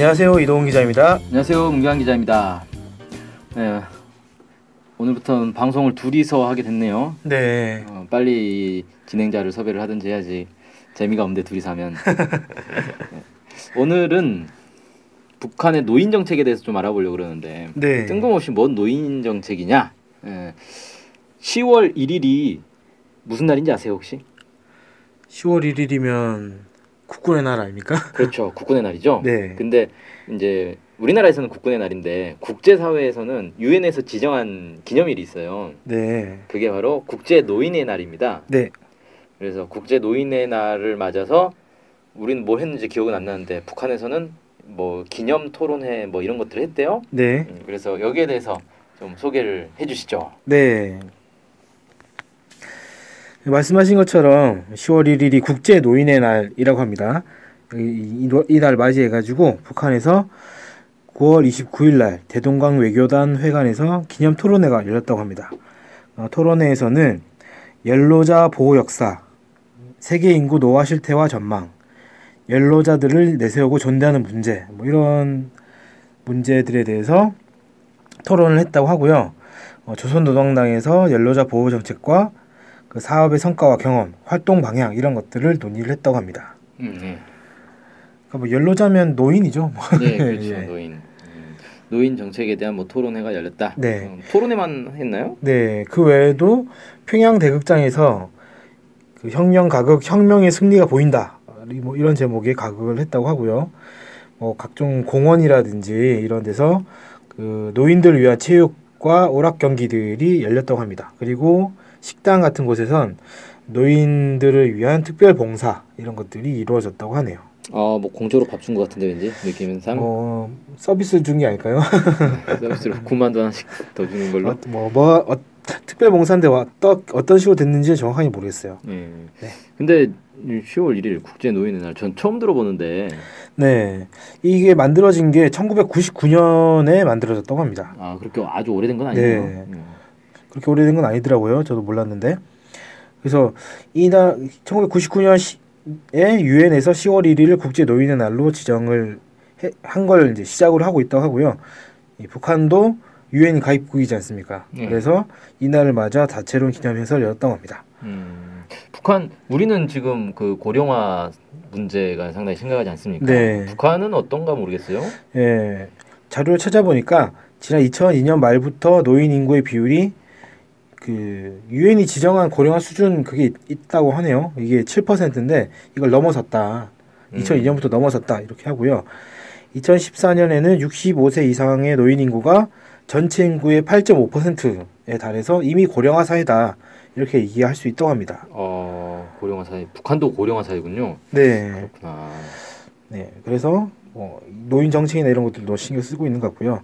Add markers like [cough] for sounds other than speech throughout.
안녕하세요 이동훈 기자입니다. 안녕하세요 문경환 기자입니다. 네, 오늘부터는 방송을 둘이서 하게 됐네요. 네. 어, 빨리 진행자를 섭외를 하든지 해야지 재미가 없는데 둘이서 하면. [laughs] 네. 오늘은 북한의 노인 정책에 대해서 좀 알아보려고 그러는데 네. 뜬금없이 뭔 노인 정책이냐? 예. 10월 1일이 무슨 날인지 아세요 혹시? 10월 1일이면 국군의 날 아닙니까? [laughs] 그렇죠 국군의 날이죠. 네. 근데 이제 우리나라에서는 국군의 날인데 국제 사회에서는 유엔에서 지정한 기념일이 있어요. 네. 그게 바로 국제 노인의 날입니다. 네. 그래서 국제 노인의 날을 맞아서 우리는 뭘 했는지 기억은 안 나는데 북한에서는 뭐 기념 토론회 뭐 이런 것들을 했대요. 네. 음, 그래서 여기에 대해서 좀 소개를 해주시죠. 네. 말씀하신 것처럼 10월 1일이 국제 노인의 날이라고 합니다. 이날 맞이해 가지고 북한에서 9월 29일 날 대동강 외교단 회관에서 기념 토론회가 열렸다고 합니다. 어, 토론회에서는 연로자 보호 역사, 세계 인구 노화 실태와 전망, 연로자들을 내세우고 존대하는 문제, 뭐 이런 문제들에 대해서 토론을 했다고 하고요. 어, 조선노동당에서 연로자 보호 정책과 그 사업의 성과와 경험, 활동 방향 이런 것들을 논의를 했다고 합니다. 음, 네. 그러니까 뭐 연로자면 노인이죠. 뭐. 네, [laughs] 그렇죠. 예. 노인. 음, 노인 정책에 대한 뭐 토론회가 열렸다. 네. 음, 토론회만 했나요? 네, 그 외에도 평양 대극장에서 그 혁명 가극 혁명의 승리가 보인다. 뭐 이런 제목의 가극을 했다고 하고요. 뭐 각종 공원이라든지 이런 데서 그 노인들을 위한 체육과 오락 경기들이 열렸다고 합니다. 그리고 식당 같은 곳에선 노인들을 위한 특별 봉사 이런 것들이 이루어졌다고 하네요. 아, 뭐 공짜로 밥 준 것 같은데 왠지 느낌상 뭐 서비스 준 게 아닐까요? [laughs] 서비스로 9만 원 하나씩 더 주는 걸로. 어, 뭐, 뭐 어, 특별 봉사인데 어떤 어떤 식으로 됐는지 정확하게 모르겠어요. 예. 네. 근데 10월 1일 국제 노인의 날 전 처음 들어보는데 네, 이게 만들어진 게 1999년에 만들어졌다고 합니다. 아 그렇게 아주 오래된 건 아니에요. 네. 음. 그렇게 오래된 건 아니더라고요. 저도 몰랐는데. 그래서 이날 1999년에 유엔에서 10월 1일을 국제 노인의 날로 지정을 한 걸 이제 시작으로 하고 있다고 하고요. 이 북한도 유엔 가입국이지 않습니까? 네. 그래서 이날을 맞아 다채로운 기념 행사를 열었다고 합니다. 음. 북한 우리는 지금 그 고령화 문제가 상당히 심각하지 않습니까? 네. 북한은 어떤가 모르겠어요. 예, 자료를 찾아보니까 지난 2002년 말부터 노인 인구의 비율이 그 유엔이 지정한 고령화 수준 그게 있, 있다고 하네요. 이게 7%인데 이걸 넘어섰다. 음. 2002년부터 넘어섰다 이렇게 하고요. 2014년에는 65세 이상의 노인 인구가 전체 인구의 8.5%에 달해서 이미 고령화 사회다 이렇게 얘기할 수 있다고 합니다. 어 고령화 사회 북한도 고령화 사회군요. 네, 아, 네. 그래서 뭐 노인 정책이나 이런 것들도 신경 쓰고 있는 것 같고요.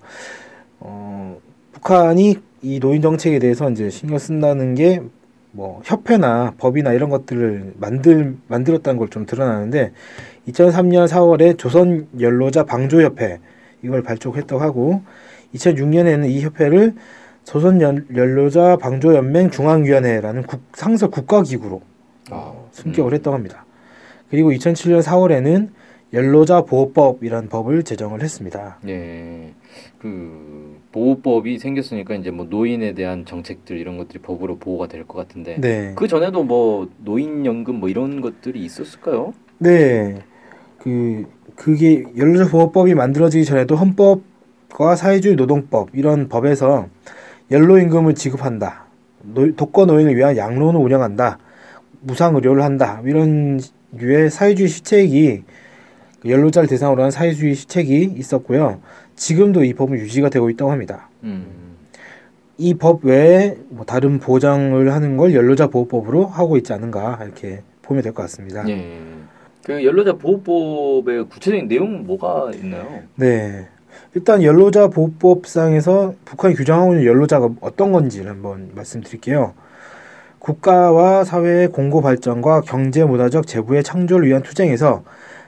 어, 북한이 이 노인 정책에 대해서 이제 신경 쓴다는 게 뭐 협회나 법이나 이런 것들을 만들 만들었다는 걸 좀 드러나는데 2003년 4월에 조선 연로자 방조 협회 이걸 발족했다고 하고 2006년에는 이 협회를 조선 연- 연로자 방조 연맹 중앙위원회라는 국, 상설 국가기구로 어, 승격을 했다고 합니다. 그리고 2007년 4월에는 연로자 보호법이라는 법을 제정을 했습니다. 네. 그 보호법이 생겼으니까 이제 뭐 노인에 대한 정책들 이런 것들이 법으로 보호가 될 것 같은데 네. 그 전에도 뭐 노인 연금 뭐 이런 것들이 있었을까요? 네. 그 그게 연로자 보호법이 만들어지기 전에도 헌법과 사회주의 노동법 이런 법에서 연로 임금을 지급한다. 노, 독거 노인을 위한 양로원을 운영한다. 무상 의료를 한다. 이런 류의 사회주의 시책이 그 연로자를 대상으로 한 사회주의 시책이 있었고요. 지금도 이 법은 유지가 되고 있다고 합니다. 음. 이법 외에 뭐 다른 보장을 하는 걸 연로자 보호법으로 하고 있지 않은가 이렇게 보면 될 것 같습니다. 예. 그 연로자 보호법의 구체적인 내용은 뭐가 있나요? 네. 일단 연로자 보호법상에서 북한이 규정하고 있는 연로자가 어떤 건지를 한번 말씀드릴게요. 국가와 사회의 공고 발전과 경제 문화적 재부의 창조를 위한 투쟁에서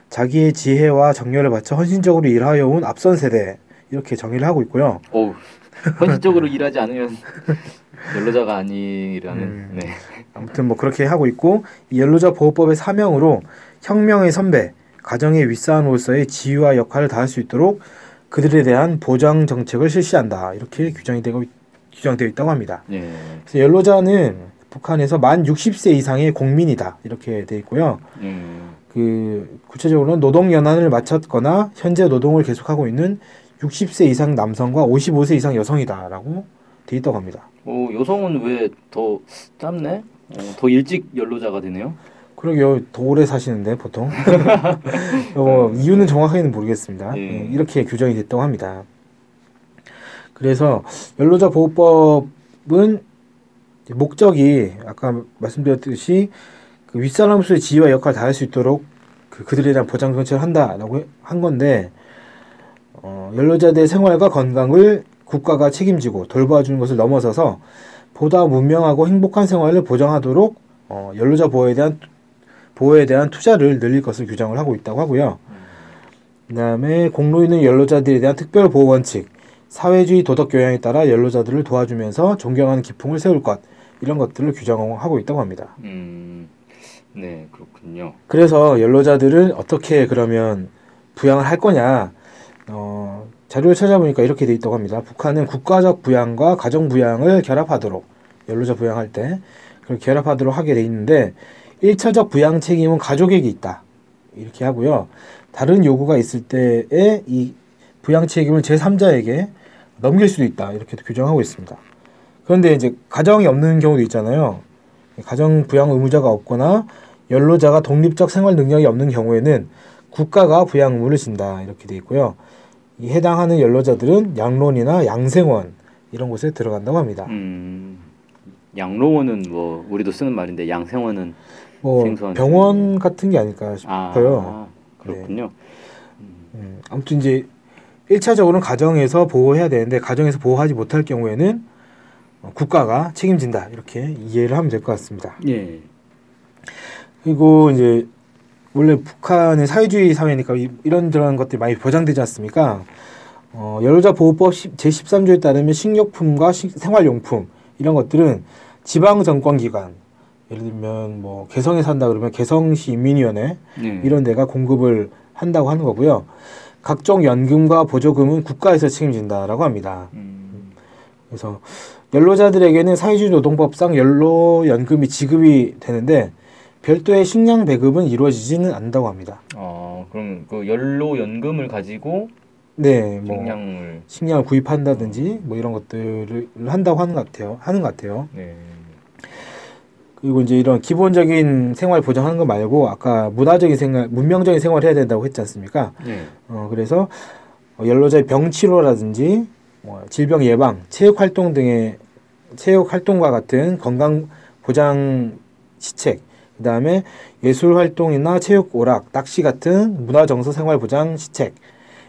자기의 지혜와 정열을 바쳐 헌신적으로 일하여 온 앞선 세대 이렇게 정의를 하고 있고요. 어우, 현실적으로 일하지 않으면 [laughs] 연로자가 아니라는. 음. 네. 아무튼 뭐 그렇게 하고 있고 이 연로자 보호법의 사명으로 혁명의 선배, 가정의 윗사람으로서의 지위와 역할을 다할 수 있도록 그들에 대한 보장 정책을 실시한다. 이렇게 규정이 되고 규정되어 있다고 합니다. 예. 그래서 연로자는 북한에서 만 60세 이상의 국민이다. 이렇게 돼 있고요. 음. 그 구체적으로는 노동 연한을 마쳤거나 현재 노동을 계속하고 있는 60세 이상 남성과 55세 이상 여성이다라고 돼 있다고 합니다. 어, 여성은 왜 더 짧네? 어, 더 일찍 연로자가 되네요. 그러게요. 더 오래 사시는데 보통. [laughs] 어, 이유는 정확하게는 모르겠습니다. 예. 예, 이렇게 규정이 됐다고 합니다. 그래서 연로자 보호법은 목적이 아까 말씀드렸듯이 그 윗사람으로서의 지위와 역할을 다할 수 있도록 그 그들에 대한 보장 정책을 한다라고 한 건데 어, 연로자들의 생활과 건강을 국가가 책임지고 돌봐주는 것을 넘어서서 보다 문명하고 행복한 생활을 보장하도록 어, 연로자 보호에 대한 보호에 대한 투자를 늘릴 것을 규정을 하고 있다고 하고요. 그다음에 공로 있는 연로자들에 대한 특별 보호 원칙, 사회주의 도덕 교양에 따라 연로자들을 도와주면서 존경하는 기풍을 세울 것 이런 것들을 규정하고 있다고 합니다. 음. 네, 그렇군요. 그래서 연로자들은 어떻게 그러면 부양을 할 거냐? 어, 자료를 찾아보니까 이렇게 돼 있다고 합니다. 북한은 국가적 부양과 가정 부양을 결합하도록 연로자 부양할 때 그걸 결합하도록 하게 돼 있는데 일차적 부양 책임은 가족에게 있다. 이렇게 하고요. 다른 요구가 있을 때에 이 부양 책임을 제3자에게 넘길 수도 있다. 이렇게 규정하고 있습니다. 그런데 이제 가정이 없는 경우도 있잖아요. 가정 부양 의무자가 없거나 연로자가 독립적 생활 능력이 없는 경우에는 국가가 부양 의무를 진다 이렇게 돼 있고요. 이 해당하는 연로자들은 양론이나 양생원 이런 곳에 들어간다고 합니다. 음. 양로원은 뭐 우리도 쓰는 말인데 양생원은 뭐 병원 같은 게 아닐까 싶어요. 아, 그렇군요. 음, 아무튼 이제 1차적으로는 가정에서 보호해야 되는데 가정에서 보호하지 못할 경우에는 어, 국가가 책임진다 이렇게 이해를 하면 될 것 같습니다. 예. 그리고 이제 원래 북한은 사회주의 사회니까 이- 이런 저런 것들이 많이 보장되지 않습니까? 어, 연로자 보호법 제 13조에 따르면 식료품과 식- 생활용품 이런 것들은 지방 정권 기관 예를 들면 뭐 개성에 산다 그러면 개성시 인민위원회 예. 이런 데가 공급을 한다고 하는 거고요. 각종 연금과 보조금은 국가에서 책임진다라고 합니다. 음. 그래서 연로자들에게는 사회주의 노동법상 연로 연금이 지급이 되는데 별도의 식량 배급은 이루어지지는 않는다고 합니다. 어, 그럼 그 연로 연금을 가지고 네, 뭐 식량을 식량을 구입한다든지 뭐 이런 것들을 한다고 하는 것 같아요. 하는 것 같아요. 네. 그리고 이제 이런 기본적인 생활 보장하는 거 말고 아까 문화적인 생활, 문명적인 생활을 해야 된다고 했지 않습니까? 예. 어, 그래서 어, 연로자의 병 치료라든지 뭐 질병 예방, 체육 활동 등의 체육 활동과 같은 건강 보장 시책, 그 다음에 예술 활동이나 체육 오락, 낚시 같은 문화 정서 생활 보장 시책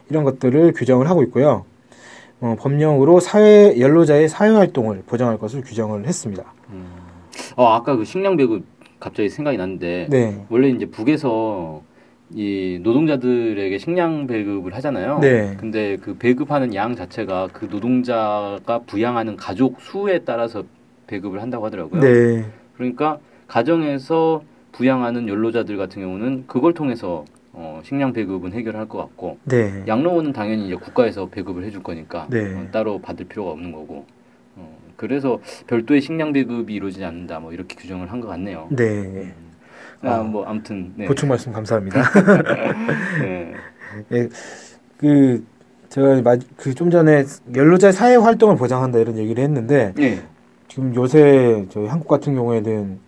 이런 것들을 규정을 하고 있고요. 어, 법령으로 사회 연로자의 사회 활동을 보장할 것을 규정을 했습니다. 음. 어, 아까 그 식량 배급 갑자기 생각이 났는데 네, 원래 이제 북에서 이 노동자들에게 식량 배급을 하잖아요. 네. 근데 그 배급하는 양 자체가 그 노동자가 부양하는 가족 수에 따라서 배급을 한다고 하더라고요. 네, 그러니까 가정에서 부양하는 연로자들 같은 경우는 그걸 통해서 어, 식량 배급은 해결할 것 같고 네, 양로원은 당연히 이제 국가에서 배급을 해줄 거니까 네. 어, 따로 받을 필요가 없는 거고 어, 그래서 별도의 식량 배급이 이루어지지 않는다 뭐 이렇게 규정을 한 것 같네요. 네. 아, 아, 뭐 아무튼 네. 보충 말씀 감사합니다. [laughs] 네. 예, 그 제가 그 좀 전에 연로자 사회 활동을 보장한다 이런 얘기를 했는데 네. 지금 요새 저희 한국 같은 경우에는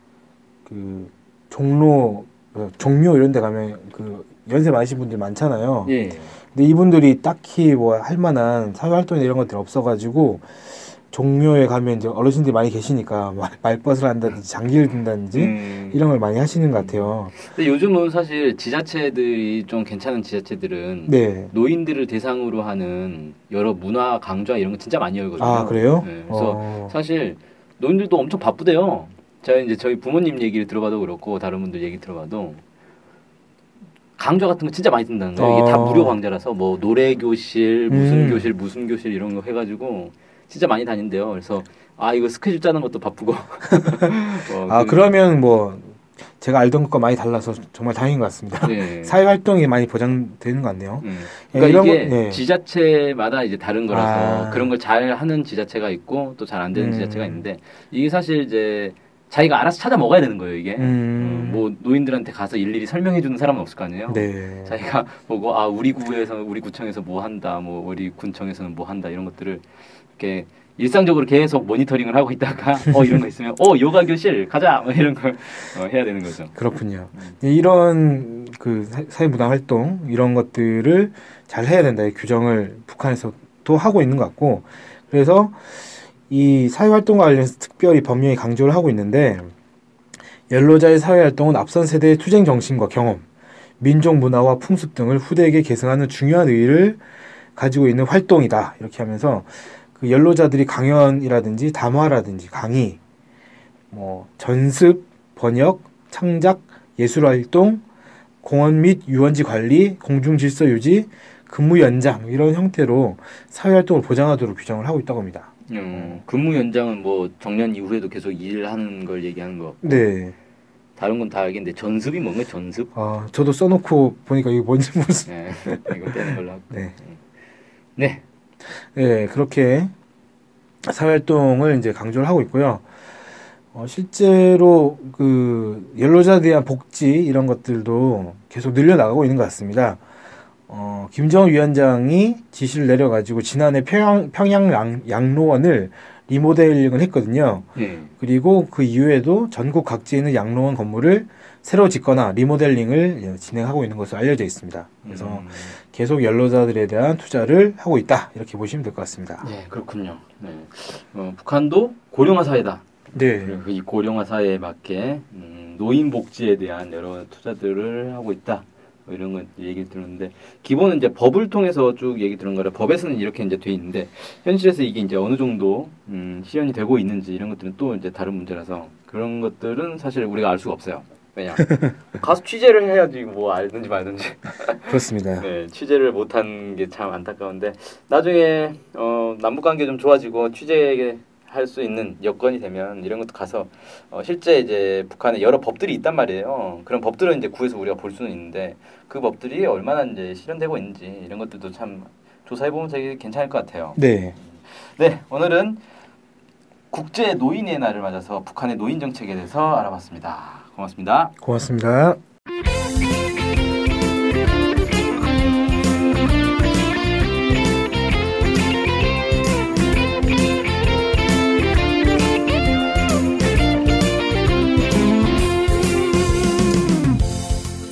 그 종로 어, 종묘 이런 데 가면 그 연세 많으신 분들 많잖아요. 예. 근데 이분들이 딱히 뭐 할 만한 사회 활동 이런 것들이 없어 가지고 종묘에 가면 이제 어르신들이 많이 계시니까 말, 말벗을 한다든지 장기를 든다든지 음. 이런 걸 많이 하시는 것 같아요. 근데 요즘은 사실 지자체들이 좀 괜찮은 지자체들은 네. 노인들을 대상으로 하는 여러 문화 강좌 이런 거 진짜 많이 열거든요. 아 그래요? 네, 그래서 어, 사실 노인들도 엄청 바쁘대요. 제가 이제 저희 부모님 얘기를 들어봐도 그렇고 다른 분들 얘기 들어봐도 강좌 같은 거 진짜 많이 듣는다는 거예요. 이게 다 어. 무료 강좌라서 뭐 노래 교실, 무슨 음. 교실, 무슨 교실 이런 거 해가지고 진짜 많이 다닌대요. 그래서 아 이거 스케줄 짜는 것도 바쁘고. [laughs] 어, 아 그- 그러면 뭐 제가 알던 것과 많이 달라서 정말 다행인 것 같습니다. 네. [laughs] 사회 활동이 많이 보장되는 것 같네요. 음. 예, 그러니까 이런 이게 거- 네. 지자체마다 이제 다른 거라서 아. 그런 걸 잘 하는 지자체가 있고 또 잘 안 되는 음. 지자체가 있는데 이게 사실 이제 자기가 알아서 찾아 먹어야 되는 거예요 이게. 음. 어, 뭐 노인들한테 가서 일일이 설명해 주는 사람은 없을 거 아니에요. 네. 자기가 보고 아 우리 구에서 우리 구청에서 뭐 한다, 뭐 우리 군청에서는 뭐 한다 이런 것들을 이렇게 일상적으로 계속 모니터링을 하고 있다가 어 이런 거 있으면 어 요가 교실 가자 뭐 이런 걸 어, 해야 되는 거죠. 그렇군요. 이런 그 사- 사회무당 활동 이런 것들을 잘 해야 된다. 이 규정을 북한에서도 하고 있는 것 같고 그래서 이 사회 활동과 관련해서 특별히 법령이 강조를 하고 있는데 연로자의 사회 활동은 앞선 세대의 투쟁 정신과 경험, 민족 문화와 풍습 등을 후대에게 계승하는 중요한 의의를 가지고 있는 활동이다. 이렇게 하면서 그 연로자들이 강연이라든지 담화라든지 강의, 뭐 전습, 번역, 창작, 예술 활동, 공원 및 유원지 관리, 공중 질서 유지, 근무 연장 이런 형태로 사회 활동을 보장하도록 규정을 하고 있다고 합니다. 음, 근무 연장은 뭐 정년 이후에도 계속 일하는 걸 얘기하는 거. 네. 다른 건 다 알겠는데 전습이 뭔가 전습? 아, 저도 써놓고 보니까 이게 뭔지 모르겠어요. 네, [laughs] 이거 빼는 걸로 하고. 네. 네, 네, 그렇게 사회활동을 이제 강조를 하고 있고요. 어, 실제로 그 연로자에 대한 복지 이런 것들도 계속 늘려나가고 있는 것 같습니다. 어, 김정은 위원장이 지시를 내려가지고 지난해 평양, 평양 양, 양로원을 리모델링을 했거든요. 네. 그리고 그 이후에도 전국 각지에 있는 양로원 건물을 새로 짓거나 리모델링을 예, 진행하고 있는 것으로 알려져 있습니다. 그래서 음, 계속 연로자들에 대한 투자를 하고 있다 이렇게 보시면 될 것 같습니다. 네, 그렇군요. 네. 어, 북한도 고령화 사회다. 네, 이 고령화 사회에 맞게 음, 노인 복지에 대한 여러 투자들을 하고 있다. 뭐 이런 건 얘기 들었는데 기본은 이제 법을 통해서 쭉 얘기 들은 거라 법에서는 이렇게 이제 돼 있는데 현실에서 이게 이제 어느 정도 음, 실현이 되고 있는지 이런 것들은 또 이제 다른 문제라서 그런 것들은 사실 우리가 알 수가 없어요. 왜냐 가서 취재를 해야지 뭐 알든지 말든지 [laughs] 그렇습니다. 네, 취재를 못한 게 참 안타까운데 나중에 어, 남북 관계 좀 좋아지고 취재 할 수 있는 여건이 되면 이런 것도 가서 어, 실제 이제 북한에 여러 법들이 있단 말이에요. 그런 법들은 이제 구해서 우리가 볼 수는 있는데 그 법들이 얼마나 이제 실현되고 있는지 이런 것들도 참 조사해 보면 되게 괜찮을 것 같아요. 네, 네, 오늘은 국제 노인의 날을 맞아서 북한의 노인 정책에 대해서 알아봤습니다. 고맙습니다. 고맙습니다.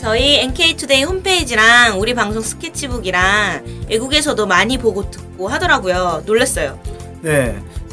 저희 NK투데이 홈페이지랑 우리 방송 스케치북이랑 외국에서도 많이 보고 듣고 하더라고요. 놀랐어요. 네,